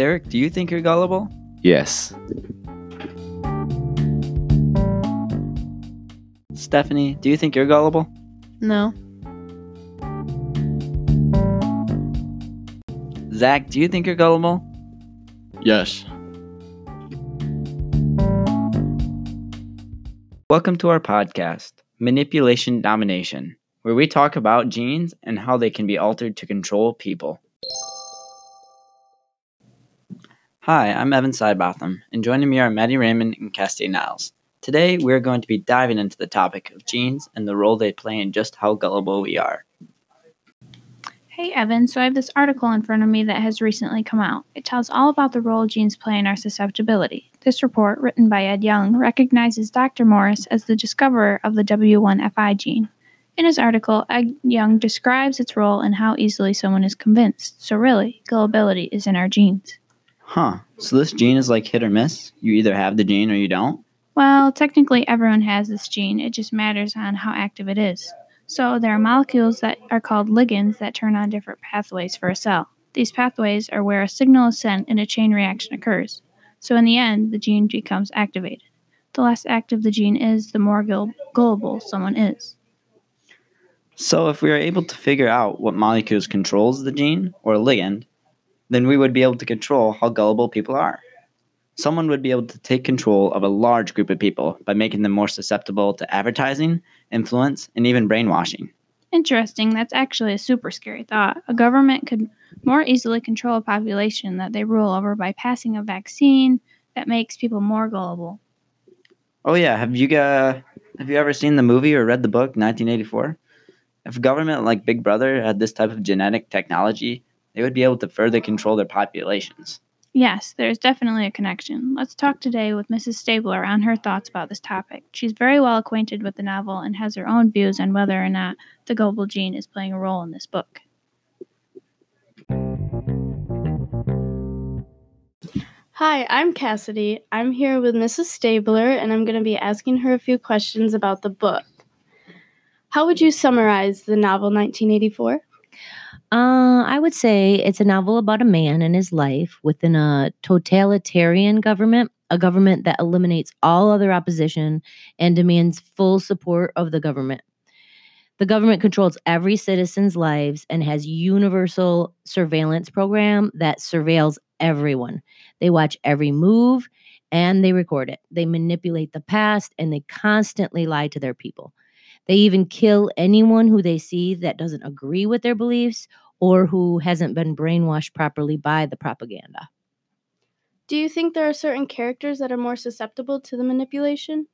Derek, do you think you're gullible? Yes. Stephanie, do you think you're gullible? No. Zach, do you think you're gullible? Yes. Welcome to our podcast, Manipulation Domination, where we talk about genes and how they can be altered to control people. Hi, I'm Evan Sidebotham, and joining me are Maddie Raymond and Cassidy Niles. Today, we're going to be diving into the topic of genes and the role they play in just how gullible we are. Hey, Evan. So I have this article in front of me that has recently come out. It tells all about the role genes play in our susceptibility. This report, written by Ed Young, recognizes Dr. Morris as the discoverer of the W1FI gene. In his article, Ed Young describes its role and how easily someone is convinced. So, really, gullibility is in our genes. Huh, so this gene is like hit or miss? You either have the gene or you don't? Well, technically, everyone has this gene, it just matters on how active it is. So, there are molecules that are called ligands that turn on different pathways for a cell. These pathways are where a signal is sent and a chain reaction occurs. So, in the end, the gene becomes activated. The less active the gene is, the more gull- gullible someone is. So, if we are able to figure out what molecules controls the gene or ligand, then we would be able to control how gullible people are. Someone would be able to take control of a large group of people by making them more susceptible to advertising, influence, and even brainwashing. Interesting, that's actually a super scary thought. A government could more easily control a population that they rule over by passing a vaccine that makes people more gullible. Oh yeah, have you uh, have you ever seen the movie or read the book 1984? If a government like Big Brother had this type of genetic technology, they would be able to further control their populations. Yes, there's definitely a connection. Let's talk today with Mrs. Stabler on her thoughts about this topic. She's very well acquainted with the novel and has her own views on whether or not the gullible gene is playing a role in this book. Hi, I'm Cassidy. I'm here with Mrs. Stabler, and I'm going to be asking her a few questions about the book. How would you summarize the novel 1984? Uh, I would say it's a novel about a man and his life within a totalitarian government, a government that eliminates all other opposition and demands full support of the government. The government controls every citizen's lives and has universal surveillance program that surveils everyone. They watch every move and they record it. They manipulate the past and they constantly lie to their people. They even kill anyone who they see that doesn't agree with their beliefs or who hasn't been brainwashed properly by the propaganda. Do you think there are certain characters that are more susceptible to the manipulation?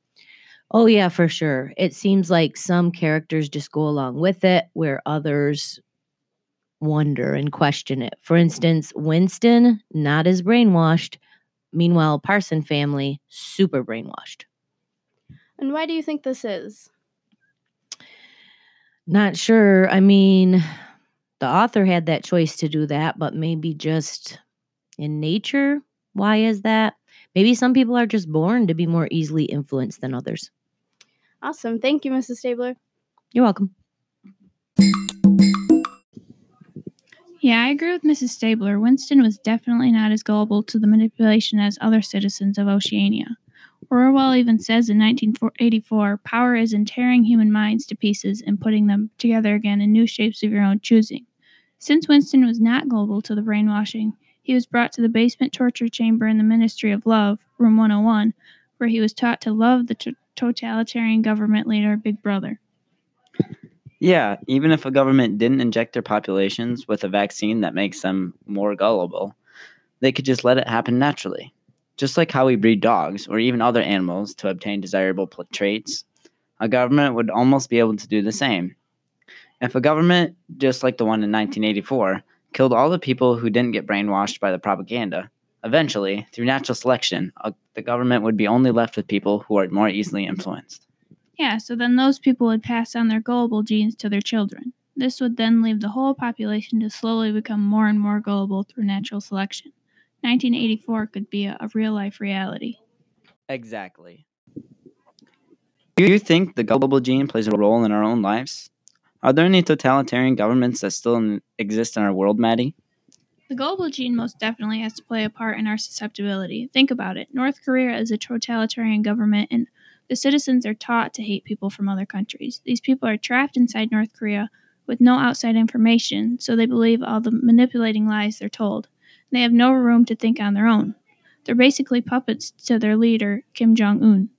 Oh, yeah, for sure. It seems like some characters just go along with it, where others wonder and question it. For instance, Winston, not as brainwashed. Meanwhile, Parson family, super brainwashed. And why do you think this is? Not sure. I mean, the author had that choice to do that, but maybe just in nature. Why is that? Maybe some people are just born to be more easily influenced than others. Awesome. Thank you, Mrs. Stabler. You're welcome. Yeah, I agree with Mrs. Stabler. Winston was definitely not as gullible to the manipulation as other citizens of Oceania. Orwell even says in 1984 power is in tearing human minds to pieces and putting them together again in new shapes of your own choosing. Since Winston was not gullible to the brainwashing, he was brought to the basement torture chamber in the Ministry of Love, Room 101, where he was taught to love the t- totalitarian government leader, Big Brother. Yeah, even if a government didn't inject their populations with a vaccine that makes them more gullible, they could just let it happen naturally. Just like how we breed dogs or even other animals to obtain desirable pl- traits, a government would almost be able to do the same. If a government, just like the one in 1984, killed all the people who didn't get brainwashed by the propaganda, eventually, through natural selection, uh, the government would be only left with people who are more easily influenced. Yeah, so then those people would pass on their gullible genes to their children. This would then leave the whole population to slowly become more and more gullible through natural selection. 1984 could be a, a real life reality. Exactly. Do you think the gullible gene plays a role in our own lives? Are there any totalitarian governments that still in- exist in our world, Maddie? The gullible gene most definitely has to play a part in our susceptibility. Think about it. North Korea is a totalitarian government, and the citizens are taught to hate people from other countries. These people are trapped inside North Korea with no outside information, so they believe all the manipulating lies they're told. They have no room to think on their own. They're basically puppets to their leader, Kim Jong un.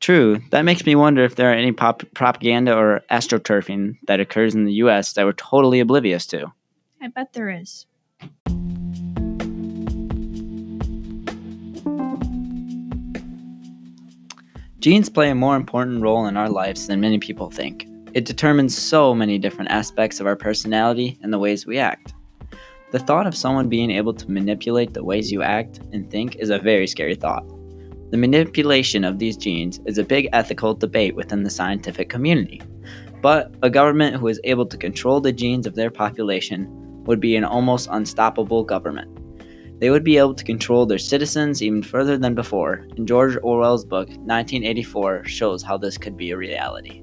True. That makes me wonder if there are any pop- propaganda or astroturfing that occurs in the U.S. that we're totally oblivious to. I bet there is. Genes play a more important role in our lives than many people think. It determines so many different aspects of our personality and the ways we act. The thought of someone being able to manipulate the ways you act and think is a very scary thought. The manipulation of these genes is a big ethical debate within the scientific community. But a government who is able to control the genes of their population would be an almost unstoppable government. They would be able to control their citizens even further than before, and George Orwell's book 1984 shows how this could be a reality.